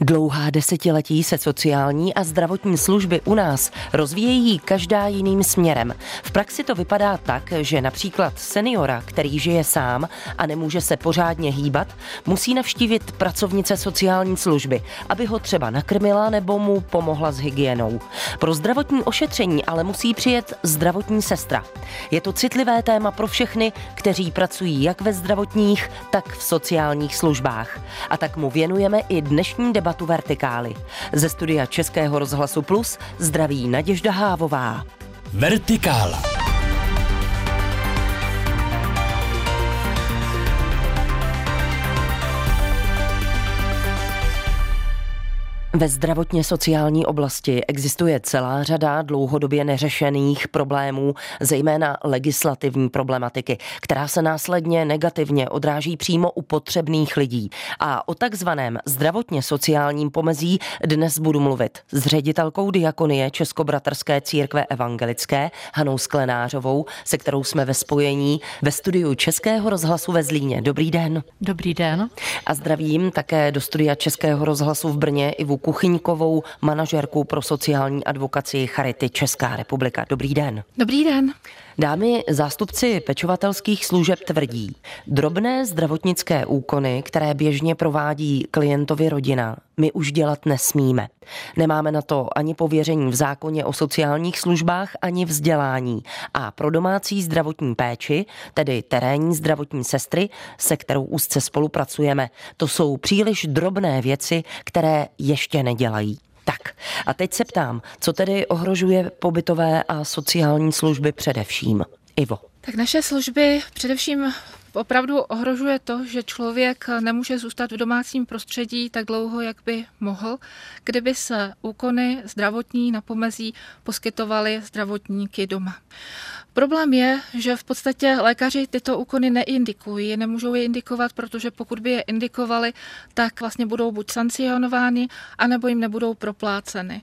Dlouhá desetiletí se sociální a zdravotní služby u nás rozvíjejí každá jiným směrem. V praxi to vypadá tak, že například seniora, který žije sám a nemůže se pořádně hýbat, musí navštívit pracovnice sociální služby, aby ho třeba nakrmila nebo mu pomohla s hygienou. Pro zdravotní ošetření ale musí přijet zdravotní sestra. Je to citlivé téma pro všechny, kteří pracují jak ve zdravotních, tak v sociálních službách. A tak mu věnujeme i dnešní debatu debatu Vertikály. Ze studia Českého rozhlasu Plus zdraví Naděžda Hávová. Vertikála. Ve zdravotně sociální oblasti existuje celá řada dlouhodobě neřešených problémů, zejména legislativní problematiky, která se následně negativně odráží přímo u potřebných lidí. A o takzvaném zdravotně sociálním pomezí dnes budu mluvit s ředitelkou diakonie Českobratrské církve evangelické Hanou Sklenářovou, se kterou jsme ve spojení ve studiu Českého rozhlasu ve Zlíně. Dobrý den. Dobrý den. A zdravím také do studia Českého rozhlasu v Brně i v Kuchyňkovou, manažerku pro sociální advokaci Charity Česká republika. Dobrý den. Dobrý den. Dámy, zástupci pečovatelských služeb tvrdí, drobné zdravotnické úkony, které běžně provádí klientovi rodina, my už dělat nesmíme. Nemáme na to ani pověření v zákoně o sociálních službách, ani vzdělání. A pro domácí zdravotní péči, tedy terénní zdravotní sestry, se kterou úzce spolupracujeme, to jsou příliš drobné věci, které ještě nedělají. Tak a teď se ptám, co tedy ohrožuje pobytové a sociální služby především? Ivo. Tak naše služby především opravdu ohrožuje to, že člověk nemůže zůstat v domácím prostředí tak dlouho, jak by mohl, kdyby se úkony zdravotní na pomezí poskytovaly zdravotníky doma. Problém je, že v podstatě lékaři tyto úkony neindikují, nemůžou je indikovat, protože pokud by je indikovali, tak vlastně budou buď sankcionovány, anebo jim nebudou propláceny.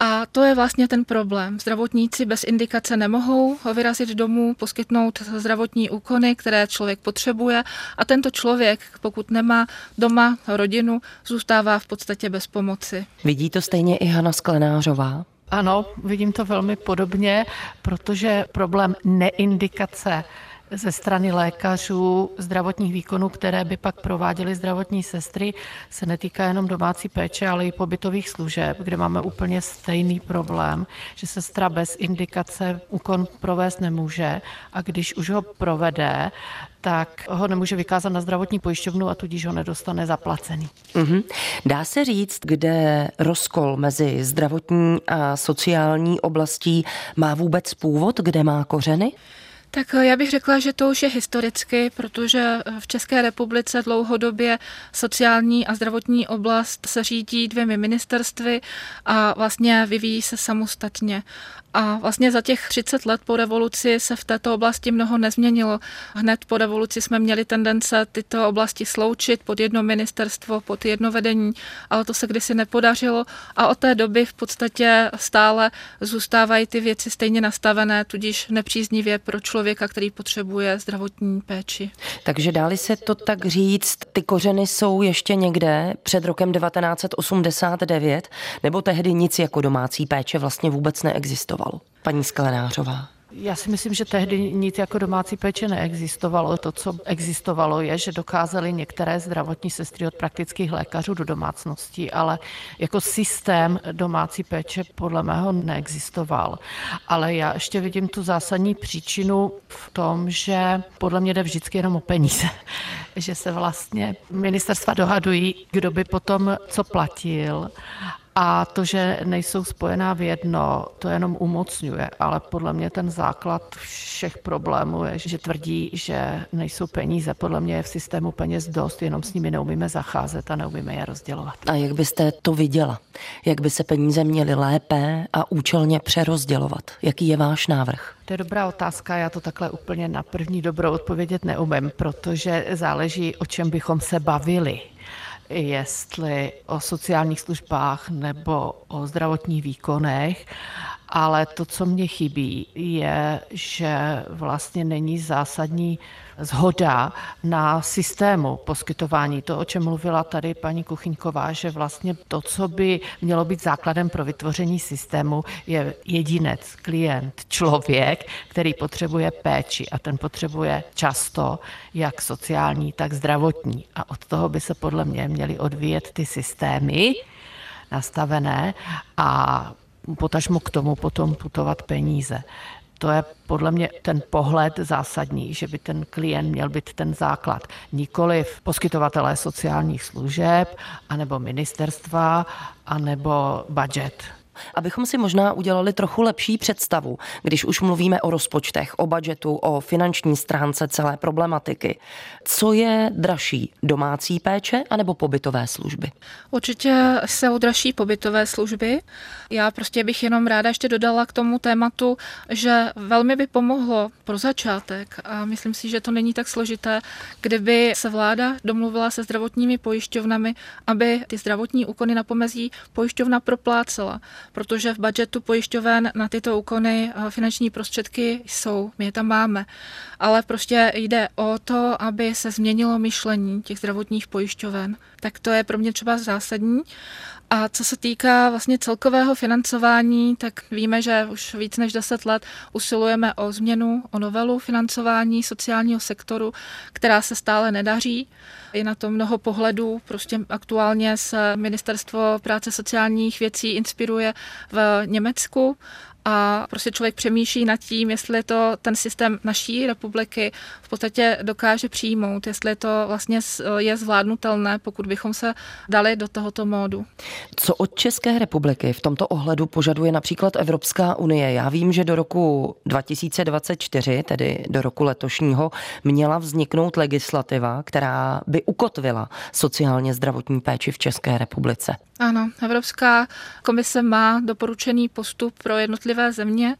A to je vlastně ten problém. Zdravotníci bez indikace nemohou vyrazit domů, poskytnout zdravotní úkony, které člověk potřebuje a tento člověk, pokud nemá doma rodinu, zůstává v podstatě bez pomoci. Vidí to stejně i Hana Sklenářová? Ano, vidím to velmi podobně, protože problém neindikace ze strany lékařů zdravotních výkonů, které by pak prováděly zdravotní sestry, se netýká jenom domácí péče, ale i pobytových služeb, kde máme úplně stejný problém, že sestra bez indikace úkon provést nemůže a když už ho provede, tak ho nemůže vykázat na zdravotní pojišťovnu a tudíž ho nedostane zaplacený. Mm-hmm. Dá se říct, kde rozkol mezi zdravotní a sociální oblastí má vůbec původ, kde má kořeny? Tak eh, já bych řekla, že to už je historicky, protože eh, v České republice dlouhodobě sociální a zdravotní oblast se řídí dvěmi ministerstvy a vlastně vyvíjí se samostatně. A vlastně za těch 30 let po revoluci se v této oblasti mnoho nezměnilo. Hned po revoluci jsme měli tendence tyto oblasti sloučit pod jedno ministerstvo, pod jedno vedení, ale to se kdysi nepodařilo a od té doby v podstatě stále zůstávají ty věci stejně nastavené, tudíž nepříznivě pro člověka, který potřebuje zdravotní péči. Takže dáli se to tak říct, ty kořeny jsou ještě někde před rokem 1989, nebo tehdy nic jako domácí péče vlastně vůbec neexistovalo? paní Sklenářová? Já si myslím, že tehdy nic jako domácí péče neexistovalo. To, co existovalo, je, že dokázali některé zdravotní sestry od praktických lékařů do domácností, ale jako systém domácí péče podle mého neexistoval. Ale já ještě vidím tu zásadní příčinu v tom, že podle mě jde vždycky jenom o peníze. že se vlastně ministerstva dohadují, kdo by potom co platil a to, že nejsou spojená v jedno, to jenom umocňuje, ale podle mě ten základ všech problémů je, že tvrdí, že nejsou peníze. Podle mě je v systému peněz dost, jenom s nimi neumíme zacházet a neumíme je rozdělovat. A jak byste to viděla? Jak by se peníze měly lépe a účelně přerozdělovat? Jaký je váš návrh? To je dobrá otázka, já to takhle úplně na první dobrou odpovědět neumím, protože záleží, o čem bychom se bavili jestli o sociálních službách nebo o zdravotních výkonech. Ale to, co mě chybí, je, že vlastně není zásadní zhoda na systému poskytování. To, o čem mluvila tady paní Kuchyňková, že vlastně to, co by mělo být základem pro vytvoření systému, je jedinec, klient, člověk, který potřebuje péči a ten potřebuje často jak sociální, tak zdravotní. A od toho by se podle mě měly odvíjet ty systémy nastavené a potažmo k tomu potom putovat peníze. To je podle mě ten pohled zásadní, že by ten klient měl být ten základ. Nikoli v poskytovatelé sociálních služeb, anebo ministerstva, anebo budget abychom si možná udělali trochu lepší představu, když už mluvíme o rozpočtech, o budžetu, o finanční stránce celé problematiky. Co je dražší, domácí péče anebo pobytové služby? Určitě jsou dražší pobytové služby. Já prostě bych jenom ráda ještě dodala k tomu tématu, že velmi by pomohlo pro začátek a myslím si, že to není tak složité, kdyby se vláda domluvila se zdravotními pojišťovnami, aby ty zdravotní úkony na pomezí pojišťovna proplácela protože v budžetu pojišťoven na tyto úkony eh, finanční prostředky jsou, my je tam máme. Ale prostě jde o to, aby se změnilo myšlení těch zdravotních pojišťoven. Tak to je pro mě třeba zásadní. A co se týká vlastně celkového financování, tak víme, že už víc než 10 let usilujeme o změnu, o novelu financování sociálního sektoru, která se stále nedaří. Je na to mnoho pohledů. Prostě aktuálně se Ministerstvo práce sociálních věcí inspiruje v Německu a prostě člověk přemýšlí nad tím, jestli to ten systém naší republiky v podstatě dokáže přijmout, jestli to vlastně je zvládnutelné, pokud bychom se dali do tohoto módu. Co od České republiky v tomto ohledu požaduje například Evropská unie? Já vím, že do roku 2024, tedy do roku letošního, měla vzniknout legislativa, která by ukotvila sociálně zdravotní péči v České republice. Ano, Evropská komise má doporučený postup pro jednotlivé země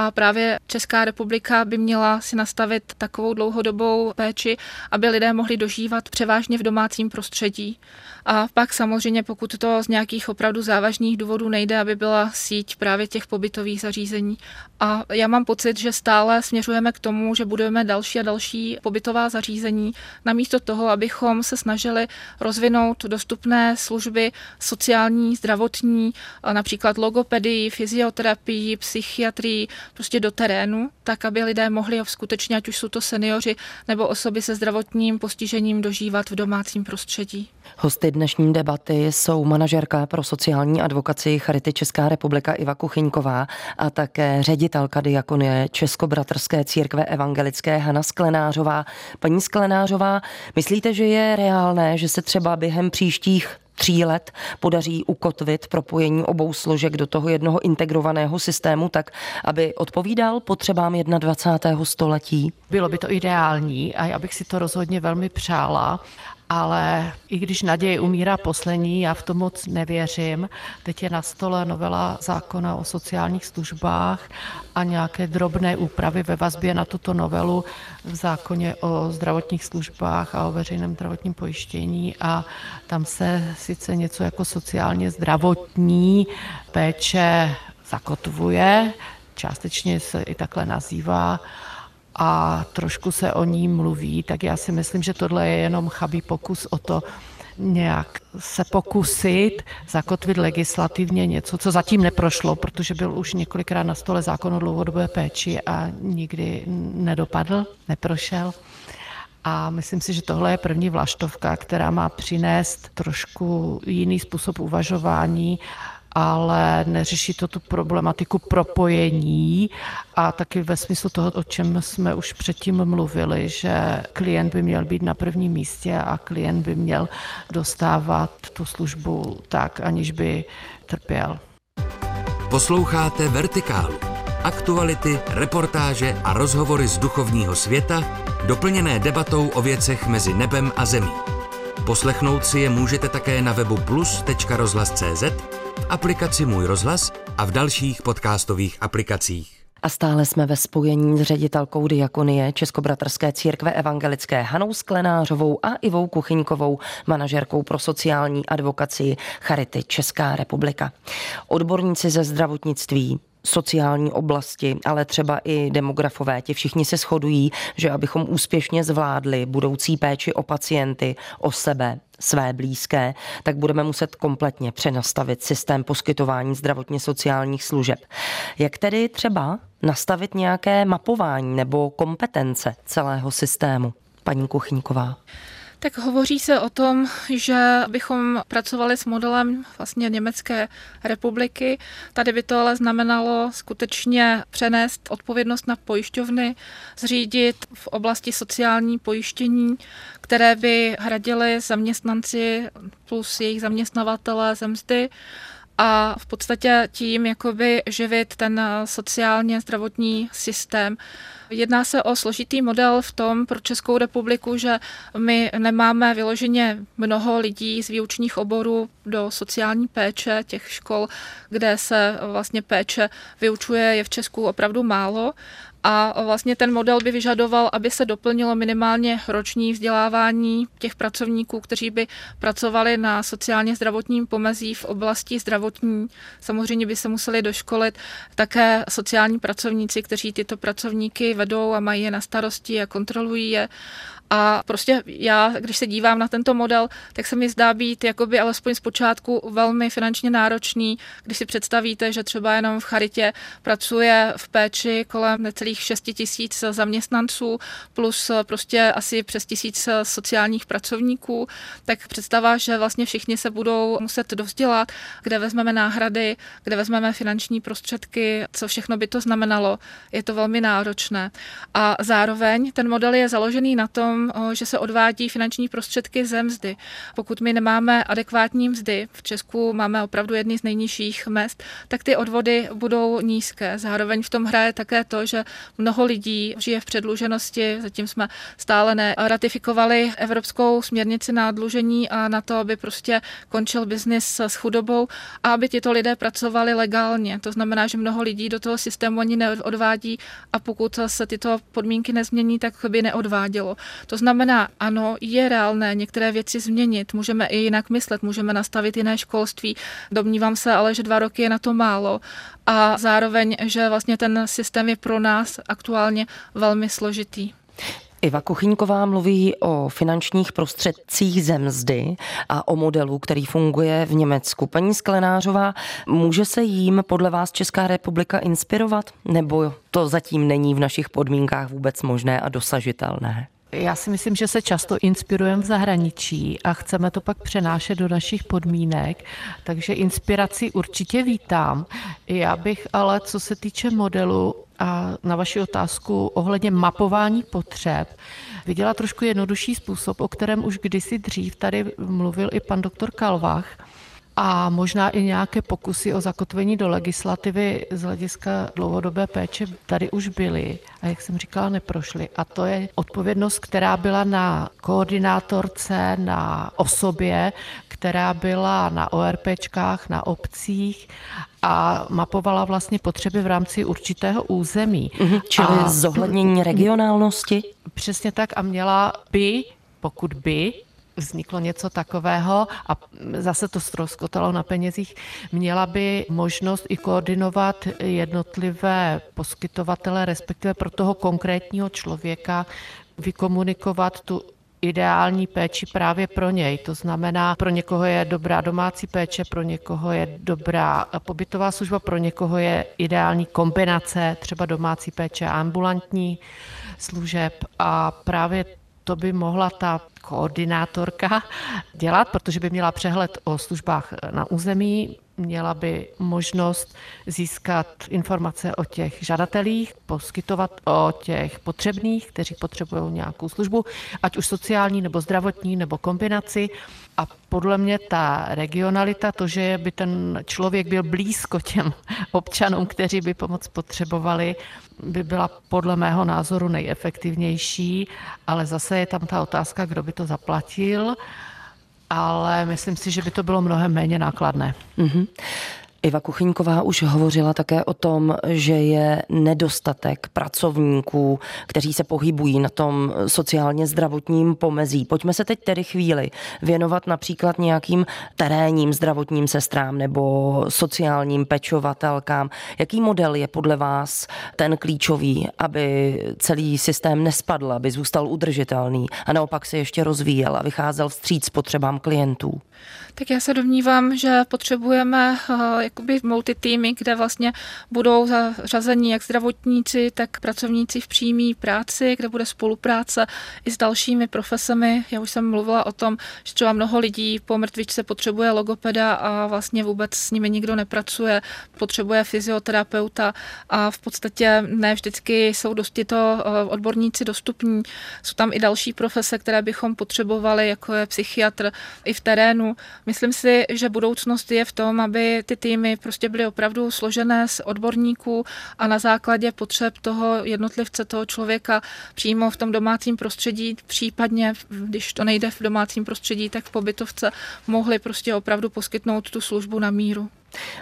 a právě Česká republika by měla si nastavit takovou dlouhodobou péči, aby lidé mohli dožívat převážně v domácím prostředí. A pak samozřejmě, pokud to z nějakých opravdu závažných důvodů nejde, aby byla síť právě těch pobytových zařízení. A já mám pocit, že stále směřujeme k tomu, že budeme další a další pobytová zařízení, namísto toho, abychom se snažili rozvinout dostupné služby sociální, zdravotní, například logopedii, fyzioterapii, psychiatrii, prostě do terénu, tak aby lidé mohli skutečně, ať už jsou to seniori nebo osoby se zdravotním postižením, dožívat v domácím prostředí. Hosty dnešní debaty jsou manažerka pro sociální advokaci Charity Česká republika Iva Kuchyňková a také ředitelka diakonie Českobratrské církve evangelické Hana Sklenářová. Paní Sklenářová, myslíte, že je reálné, že se třeba během příštích tří let podaří ukotvit propojení obou složek do toho jednoho integrovaného systému tak, aby odpovídal potřebám 21. století? Bylo by to ideální a já bych si to rozhodně velmi přála ale i když naděje umírá poslední, já v tom moc nevěřím. Teď je na stole novela zákona o sociálních službách a nějaké drobné úpravy ve vazbě na tuto novelu v zákoně o zdravotních službách a o veřejném zdravotním pojištění a tam se sice něco jako sociálně zdravotní péče zakotvuje, částečně se i takhle nazývá, a trošku se o ní mluví, tak já si myslím, že tohle je jenom chabý pokus o to, nějak se pokusit zakotvit legislativně něco, co zatím neprošlo, protože byl už několikrát na stole zákon o dlouhodobé péči a nikdy nedopadl, neprošel. A myslím si, že tohle je první vlaštovka, která má přinést trošku jiný způsob uvažování ale neřeší to tu problematiku propojení a taky ve smyslu toho, o čem jsme už předtím mluvili, že klient by měl být na prvním místě a klient by měl dostávat tu službu tak, aniž by trpěl. Posloucháte Vertikálu. Aktuality, reportáže a rozhovory z duchovního světa, doplněné debatou o věcech mezi nebem a zemí. Poslechnout si je můžete také na webu plus.rozhlas.cz aplikaci Můj rozhlas a v dalších podcastových aplikacích. A stále jsme ve spojení s ředitelkou diakonie Českobratrské církve evangelické Hanou Sklenářovou a Ivou Kuchyňkovou, manažerkou pro sociální advokaci Charity Česká republika. Odborníci ze zdravotnictví sociální oblasti, ale třeba i demografové, ti všichni se shodují, že abychom úspěšně zvládli budoucí péči o pacienty, o sebe, své blízké, tak budeme muset kompletně přenastavit systém poskytování zdravotně sociálních služeb. Jak tedy třeba nastavit nějaké mapování nebo kompetence celého systému? Paní Kuchyňková. Tak hovoří se o tom, že bychom pracovali s modelem vlastně Německé republiky. Tady by to ale znamenalo skutečně přenést odpovědnost na pojišťovny, zřídit v oblasti sociální pojištění, které by hradili zaměstnanci plus jejich zaměstnavatele ze mzdy a v podstatě tím jakoby živit ten sociálně zdravotní systém. Jedná se o složitý model v tom pro Českou republiku, že my nemáme vyloženě mnoho lidí z výučních oborů do sociální péče, těch škol, kde se vlastně péče vyučuje, je v Česku opravdu málo a vlastně ten model by vyžadoval, aby se doplnilo minimálně roční vzdělávání těch pracovníků, kteří by pracovali na sociálně zdravotním pomezí v oblasti zdravotní. Samozřejmě by se museli doškolit také sociální pracovníci, kteří tyto pracovníky vedou a mají je na starosti a kontrolují je. A prostě já, když se dívám na tento model, tak se mi zdá být jakoby alespoň zpočátku velmi finančně náročný, když si představíte, že třeba jenom v charitě pracuje v péči kolem necelých 6 tisíc zaměstnanců plus prostě asi přes tisíc sociálních pracovníků, tak představa, že vlastně všichni se budou muset dovzdělat, kde vezmeme náhrady, kde vezmeme finanční prostředky, co všechno by to znamenalo, je to velmi náročné. A zároveň ten model je založený na tom, že se odvádí finanční prostředky ze mzdy. Pokud my nemáme adekvátní mzdy, v Česku máme opravdu jedny z nejnižších mest, tak ty odvody budou nízké. Zároveň v tom hraje také to, že mnoho lidí žije v předluženosti, zatím jsme stále neratifikovali Evropskou směrnici na dlužení a na to, aby prostě končil biznis s chudobou a aby tito lidé pracovali legálně. To znamená, že mnoho lidí do toho systému ani neodvádí a pokud se tyto podmínky nezmění, tak by neodvádělo. To znamená, ano, je reálné některé věci změnit, můžeme i jinak myslet, můžeme nastavit jiné školství. Domnívám se ale, že dva roky je na to málo a zároveň, že vlastně ten systém je pro nás aktuálně velmi složitý. Iva Kuchyňková mluví o finančních prostředcích ze mzdy a o modelu, který funguje v Německu. Paní Sklenářová, může se jím podle vás Česká republika inspirovat? Nebo to zatím není v našich podmínkách vůbec možné a dosažitelné? Já si myslím, že se často inspirujeme v zahraničí a chceme to pak přenášet do našich podmínek, takže inspiraci určitě vítám. Já bych ale, co se týče modelu a na vaši otázku ohledně mapování potřeb, viděla trošku jednodušší způsob, o kterém už kdysi dřív tady mluvil i pan doktor Kalvach, a možná i nějaké pokusy o zakotvení do legislativy z hlediska dlouhodobé péče tady už byly a jak jsem říkala, neprošly. A to je odpovědnost, která byla na koordinátorce, na osobě, která byla na ORPčkách, na obcích a mapovala vlastně potřeby v rámci určitého území. Mhm, čili a, zohlednění regionálnosti? Přesně tak a měla by, pokud by vzniklo něco takového a zase to ztroskotalo na penězích, měla by možnost i koordinovat jednotlivé poskytovatele, respektive pro toho konkrétního člověka vykomunikovat tu ideální péči právě pro něj. To znamená, pro někoho je dobrá domácí péče, pro někoho je dobrá pobytová služba, pro někoho je ideální kombinace třeba domácí péče a ambulantní služeb a právě to by mohla ta koordinátorka dělat, protože by měla přehled o službách na území, měla by možnost získat informace o těch žadatelích, poskytovat o těch potřebných, kteří potřebují nějakou službu, ať už sociální nebo zdravotní nebo kombinaci. A podle mě ta regionalita, to, že by ten člověk byl blízko těm občanům, kteří by pomoc potřebovali, by byla podle mého názoru nejefektivnější, ale zase je tam ta otázka, kdo by to zaplatil ale myslím si, že by to bylo mnohem méně nákladné. Mm-hmm. Iva Kuchyňková už hovořila také o tom, že je nedostatek pracovníků, kteří se pohybují na tom sociálně zdravotním pomezí. Pojďme se teď tedy chvíli věnovat například nějakým terénním zdravotním sestrám nebo sociálním pečovatelkám. Jaký model je podle vás ten klíčový, aby celý systém nespadl, aby zůstal udržitelný a naopak se ještě rozvíjel a vycházel vstříc potřebám klientů? Tak já se domnívám, že potřebujeme uh, jakoby multitýmy, kde vlastně budou zařazení jak zdravotníci, tak pracovníci v přímé práci, kde bude spolupráce i s dalšími profesemi. Já už jsem mluvila o tom, že třeba mnoho lidí po mrtvičce potřebuje logopeda a vlastně vůbec s nimi nikdo nepracuje, potřebuje fyzioterapeuta a v podstatě ne vždycky jsou dosti to odborníci dostupní. Jsou tam i další profese, které bychom potřebovali, jako je psychiatr i v terénu. Myslím si, že budoucnost je v tom, aby ty týmy prostě byly opravdu složené z odborníků a na základě potřeb toho jednotlivce, toho člověka přímo v tom domácím prostředí, případně, když to nejde v domácím prostředí, tak v pobytovce mohli prostě opravdu poskytnout tu službu na míru.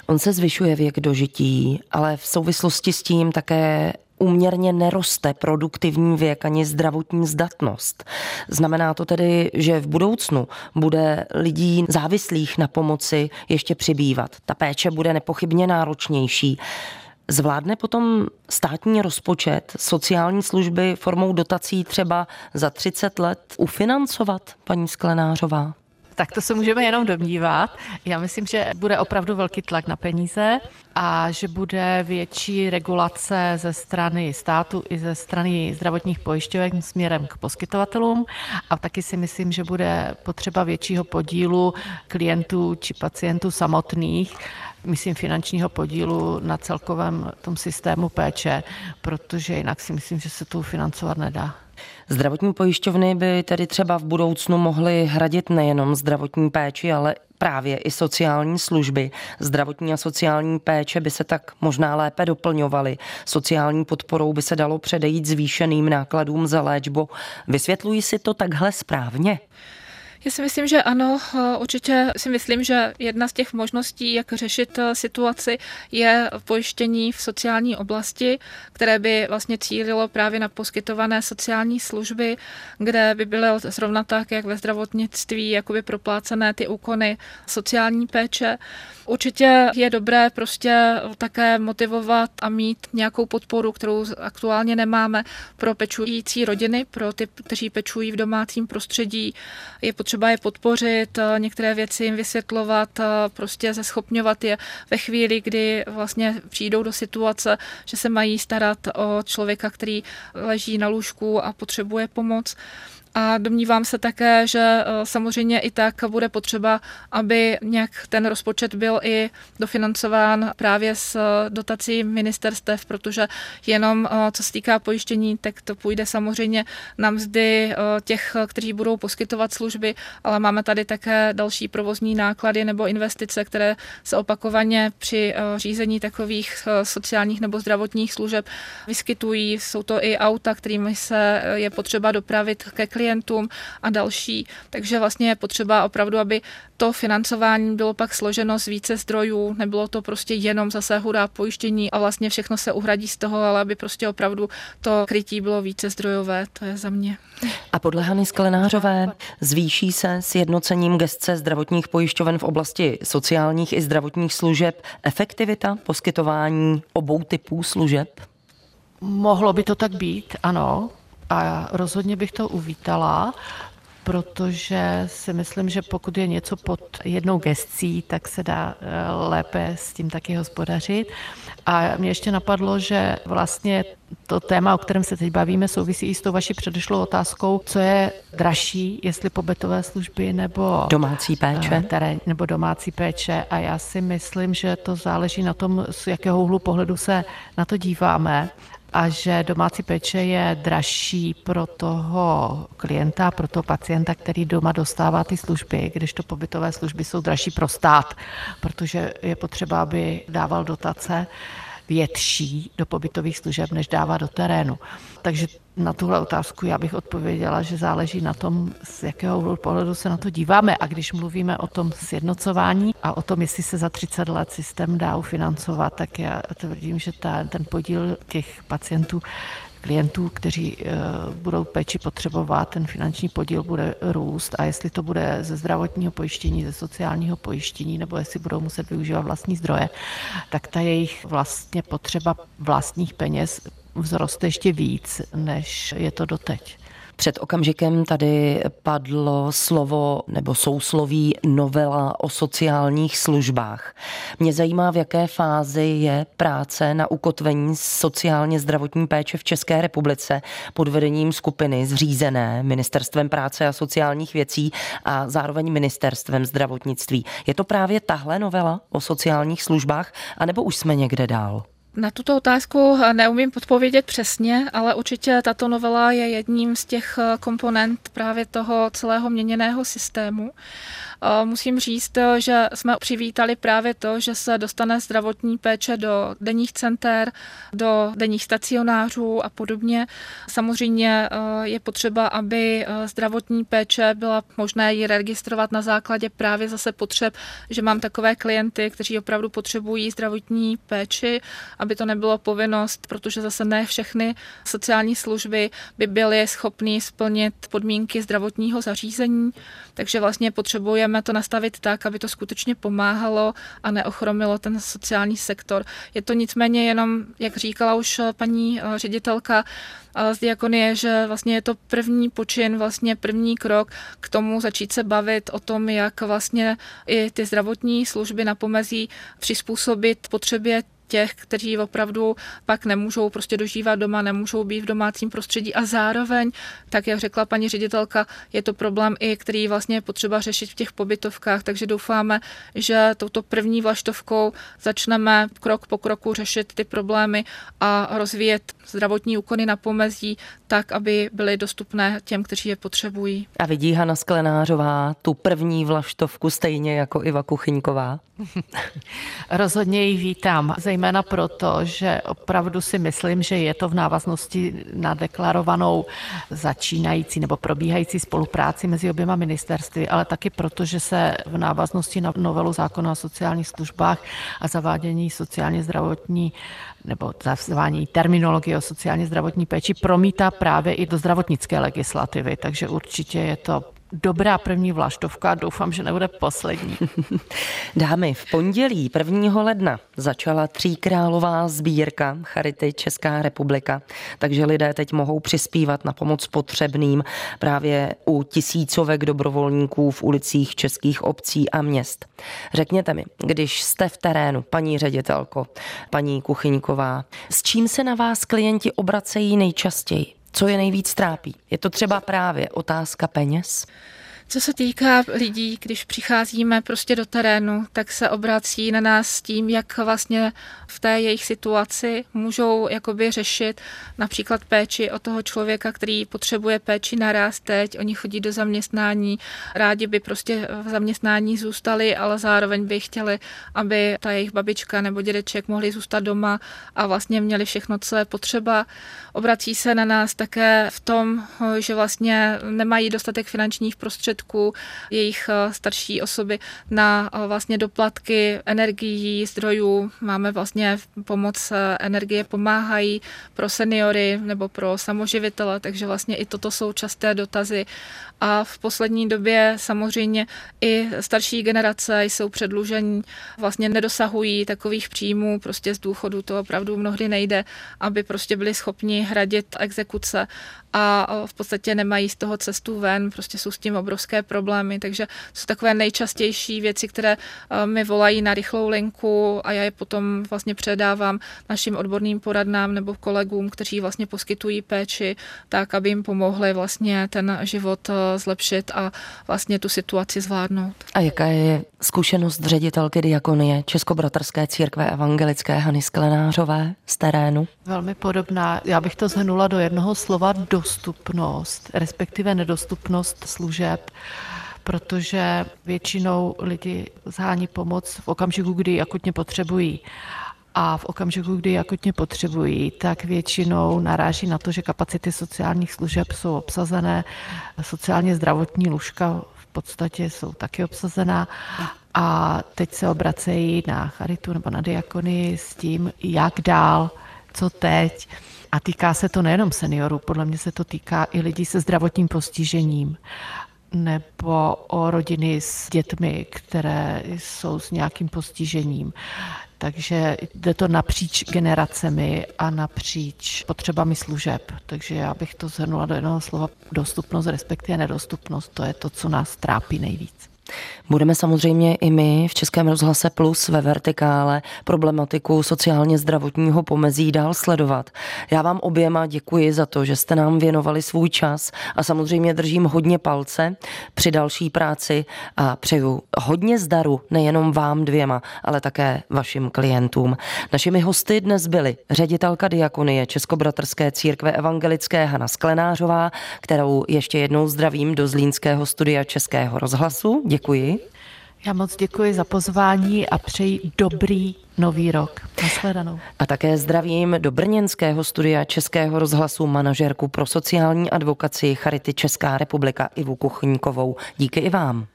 On se zvyšuje věk dožití, ale v souvislosti s tím také úměrně neroste produktivní věk ani zdravotní zdatnost. Znamená to tedy, že v budoucnu bude lidí závislých na pomoci ještě přibývat. Ta péče bude nepochybně náročnější. Zvládne potom státní rozpočet sociální služby formou dotací třeba za 30 let ufinancovat, paní Sklenářová? Tak to se můžeme jenom domnívat. Já myslím, že bude opravdu velký tlak na peníze a že bude větší regulace ze strany státu i ze strany zdravotních pojišťovek směrem k poskytovatelům a taky si myslím, že bude potřeba většího podílu klientů či pacientů samotných, myslím finančního podílu na celkovém tom systému péče, protože jinak si myslím, že se to financovat nedá. Zdravotní pojišťovny by tedy třeba v budoucnu mohly hradit nejenom zdravotní péči, ale právě i sociální služby. Zdravotní a sociální péče by se tak možná lépe doplňovaly. Sociální podporou by se dalo předejít zvýšeným nákladům za léčbu. Vysvětlují si to takhle správně? Já si myslím, že ano. Určitě si myslím, že jedna z těch možností, jak řešit eh, situaci, je pojištění v sociální oblasti, které by vlastně cílilo právě na poskytované sociální služby, kde by byly zrovna tak, jak ve zdravotnictví, jakoby proplácené ty úkony sociální péče. Určitě je dobré prostě také motivovat a mít nějakou podporu, kterou aktuálně nemáme pro pečující rodiny, pro ty, kteří pečují v domácím prostředí. Je potřeba je podpořit, některé věci jim vysvětlovat, prostě zeschopňovat je ve chvíli, kdy vlastně přijdou do situace, že se mají starat o člověka, který leží na lůžku a potřebuje pomoc. A domnívám se také, že eh, samozřejmě i tak bude potřeba, aby nějak ten rozpočet byl i dofinancován právě s eh, dotací ministerstev, protože jenom eh, co se týká pojištění, tak to půjde samozřejmě na mzdy těch, kteří budou poskytovat služby, ale máme tady také další provozní náklady nebo investice, které se opakovaně při řízení takových sociálních nebo zdravotních služeb vyskytují. Jsou to i auta, kterými se je potřeba dopravit ke klientům a další. Takže vlastně je potřeba opravdu, aby to financování bylo pak složeno z více zdrojů, nebylo to prostě jenom zase hurá pojištění a vlastně všechno se uhradí z toho, ale aby prostě opravdu to krytí bylo více zdrojové, to je za mě. A podle Hany Sklenářové zvýší se s jednocením gestce zdravotních pojišťoven v oblasti sociálních i zdravotních služeb efektivita poskytování obou typů služeb? Mohlo by to tak být, ano. A rozhodně bych to uvítala, protože si myslím, že pokud je něco pod jednou gestcí, tak se dá eh, lépe s tím taky hospodařit. A mě ještě napadlo, že vlastně to téma, o kterém se teď bavíme, souvisí i s tou vaší předešlou otázkou, co je dražší, jestli pobytové služby nebo domácí péče. Eh, Terén, nebo domácí péče. A já si myslím, že to záleží na tom, z jakého úhlu pohledu se na to díváme a že domácí péče je dražší pro toho klienta, pro toho pacienta, který doma dostává ty služby, když to pobytové služby jsou dražší pro stát, protože je potřeba, aby dával dotace větší do pobytových služeb, než dává do terénu. Takže Na tuhle otázku já bych odpověděla, že záleží na tom, z jakého pohledu se na to díváme. A když mluvíme o tom sjednocování a o tom, jestli se za 30 let systém dá ufinancovat, tak já tvrdím, že ta, ten podíl těch pacientů klientů, kteří eh, budou péči potřebovat, ten finanční podíl bude růst a jestli to bude ze zdravotního pojištění, ze sociálního pojištění, nebo jestli budou muset využívat vlastní zdroje, tak ta jejich vlastně potřeba vlastních peněz vzroste ještě víc, než je to doteď. Před okamžikem tady padlo slovo nebo sousloví novela o sociálních službách. Mě zajímá, v jaké fázi je práce na ukotvení sociálně zdravotní péče v České republice pod vedením skupiny zřízené Ministerstvem práce a sociálních věcí a zároveň Ministerstvem zdravotnictví. Je to právě tahle novela o sociálních službách, anebo už jsme někde dál? Na tuto otázku neumím odpovědět přesně, ale určitě tato novela je jedním z těch komponent právě toho celého měněného systému. Musím říct, že jsme přivítali právě to, že se dostane zdravotní péče do denních center, do denních stacionářů a podobně. Samozřejmě eh, je potřeba, aby eh, zdravotní péče byla možné ji registrovat na základě právě zase potřeb, že mám takové klienty, kteří opravdu potřebují zdravotní péči, aby to nebylo povinnost, protože zase ne všechny sociální služby by byly schopny splnit podmínky zdravotního zařízení, takže vlastně potřebujeme potřebujeme to nastavit tak, aby to skutečně pomáhalo a neochromilo ten sociální sektor. Je to nicméně jenom, jak říkala už paní eh, ředitelka, eh, z Diakonie, že vlastně je to první počin, vlastně první krok k tomu začít se bavit o tom, jak vlastně i ty zdravotní služby na pomezí přizpůsobit potřebě těch, kteří opravdu pak nemůžou prostě dožívat doma, nemůžou být v domácím prostředí a zároveň, tak jak řekla paní ředitelka, je to problém i, který vlastně je potřeba řešit v těch pobytovkách, takže doufáme, že touto první vlaštovkou začneme krok po kroku řešit ty problémy a rozvíjet zdravotní úkony na pomezí tak, aby byly dostupné těm, kteří je potřebují. A vidí Hana Sklenářová tu první vlaštovku stejně jako Iva Kuchyňková? Rozhodně ji vítám, zejména proto, že opravdu si myslím, že je to v návaznosti na deklarovanou začínající nebo probíhající spolupráci mezi oběma ministerstvy, ale taky proto, že se v návaznosti na novelu zákona o sociálních službách a zavádění sociálně zdravotní nebo zavádění terminologie o sociálně zdravotní péči promítá právě i do zdravotnické legislativy, takže určitě je to dobrá první vlaštovka, doufám, že nebude poslední. Dámy, v pondělí 1. ledna začala tříkrálová sbírka Charity Česká republika, takže lidé teď mohou přispívat na pomoc potřebným právě u tisícovek dobrovolníků v ulicích českých obcí a měst. Řekněte mi, když jste v terénu, paní ředitelko, paní Kuchyňková, s čím se na vás klienti obracejí nejčastěji? Co je nejvíc trápí? Je to třeba právě otázka peněz? Co se týká lidí, když přicházíme prostě do terénu, tak se obrací na nás s tím, jak vlastně v té jejich situaci můžou jakoby řešit například péči o toho člověka, který potřebuje péči naraz teď, oni chodí do zaměstnání, rádi by prostě v zaměstnání zůstali, ale zároveň by chtěli, aby ta jejich babička nebo dědeček mohli zůstat doma a vlastně měli všechno, co je potřeba. Obrací se na nás také v tom, že vlastně nemají dostatek finančních prostředků, jejich eh, starší osoby na eh, vlastně doplatky energií, zdrojů. Máme vlastně pomoc eh, energie pomáhají pro seniory nebo pro samoživitele, takže vlastně i toto jsou časté dotazy. A v poslední době samozřejmě i starší generace jsou předlužení, vlastně nedosahují takových příjmů, prostě z důchodu to opravdu mnohdy nejde, aby prostě byli schopni hradit exekuce a v podstatě nemají z toho cestu ven, prostě jsou s tím obrovské problémy, takže jsou takové nejčastější věci, které mi volají na rychlou linku a já je potom vlastně předávám našim odborným poradnám nebo kolegům, kteří vlastně poskytují péči, tak, aby jim pomohli vlastně ten život zlepšit a vlastně tu situaci zvládnout. A jaká je zkušenost ředitelky diakonie Českobratrské církve evangelické Hany Sklenářové z terénu? Velmi podobná. Já bych to zhrnula do jednoho slova dostupnost, respektive nedostupnost služeb protože většinou lidi zhání pomoc v okamžiku, kdy akutně potřebují. a v okamžiku, kdy je akutně potřebují, tak většinou naráží na to, že kapacity sociálních služeb jsou obsazené, sociálně zdravotní lůžka v podstatě jsou taky obsazená a teď se obracejí na charitu nebo na diakony s tím, jak dál, co teď. A týká se to nejenom seniorů, podle mě se to týká i lidí se zdravotním postižením nebo o rodiny s dětmi, které jsou s nějakým postižením. Takže jde to napříč generacemi a napříč potřebami služeb. Takže já bych to zhrnula do jednoho slova dostupnost, respektive nedostupnost. To je to, co nás trápí nejvíc. Budeme samozřejmě i my v Českém rozhlase Plus ve Vertikále problematiku sociálně zdravotního pomezí dál sledovat. Já vám oběma děkuji za to, že jste nám věnovali svůj čas a samozřejmě držím hodně palce při další práci a přeju hodně zdaru nejenom vám dvěma, ale také vašim klientům. Našimi hosty dnes byly ředitelka diakonie Českobratrské církve evangelické Hana Sklenářová, kterou ještě jednou zdravím do Zlínského studia Českého rozhlasu. Děkuji Děkuji. Já moc děkuji za pozvání a přeji dobrý nový rok. Nasledanou. A také zdravím do brněnského studia Českého rozhlasu manažerku pro sociální advokaci Charity Česká republika Ivu Kuchníkovou. Díky i vám.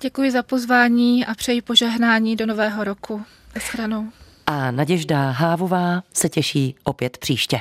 Děkuji za pozvání a přeji požehnání do nového roku. Naschledanou. A Naděžda Hávová se těší opět příště.